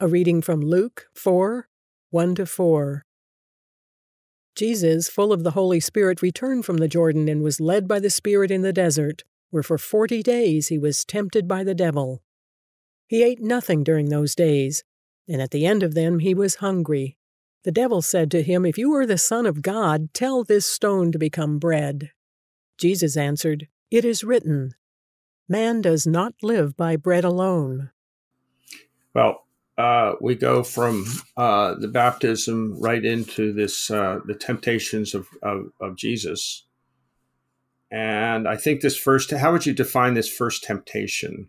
A reading from Luke 4 1 to 4. Jesus, full of the Holy Spirit, returned from the Jordan and was led by the Spirit in the desert, where for forty days he was tempted by the devil. He ate nothing during those days, and at the end of them he was hungry. The devil said to him, If you are the Son of God, tell this stone to become bread. Jesus answered, It is written, Man does not live by bread alone. Well, uh, we go from uh, the baptism right into this uh, the temptations of, of, of Jesus. And i think this first how would you define this first temptation?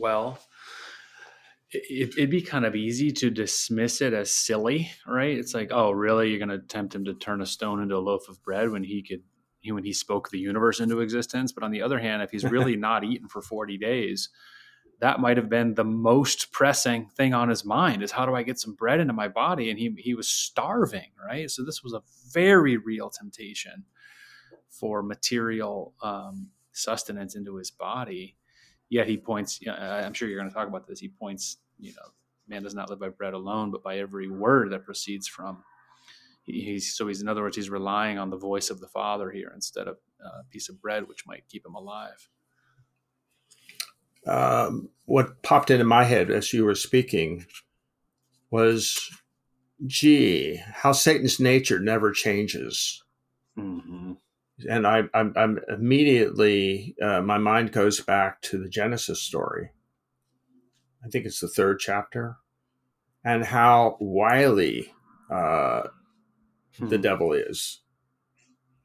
Well it, would be kind of easy to dismiss it as silly right? It's like oh really? You're going to tempt him to turn a stone into a loaf of bread when he could when he spoke the universe into existence? But on the other hand if he's really not eaten for 40 days that might have been the most pressing thing on his mind is how do I get some bread into my body? And he, he was starving, right? So this was a very real temptation for material um, sustenance into his body. Yet he points, you know, I'm sure you're going to talk about this. He points, you know, man does not live by bread alone, but by every word that proceeds from. He's so he's in other words, he's relying on the voice of the Father here instead of a piece of bread, which might keep him alive um, what popped into my head as you were speaking was, gee, how Satan's nature never changes. Mm-hmm. And I, I'm, I'm immediately, uh, my mind goes back to the Genesis story. I think it's the third chapter, and how wily uh, hmm. the devil is.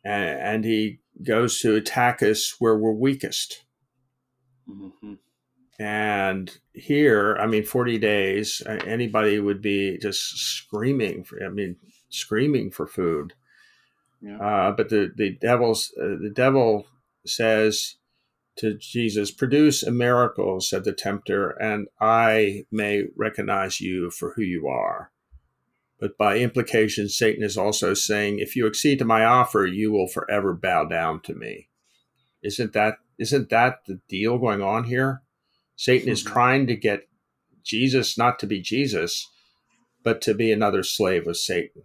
And, and, he goes to attack us where we're weakest. Mm-hmm. And here, I mean, 40 days, anybody would be just screaming for, I mean, screaming for food. Yeah. Uh, but the, the devil's, uh, the devil says to Jesus, produce a miracle, said the tempter, and I may recognize you for who you are. But by implication, Satan is also saying, if you accede to my offer, you will forever bow down to me. Isn't that, isn't that the deal going on here? Satan is mm-hmm. trying to get Jesus not to be Jesus, but to be another slave of Satan.